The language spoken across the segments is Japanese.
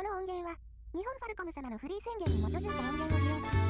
この音源は、日本ファルコム様のフリー宣言に基づいた音源を利用し、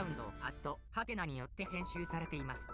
サウンドアットハテナによって編集されています。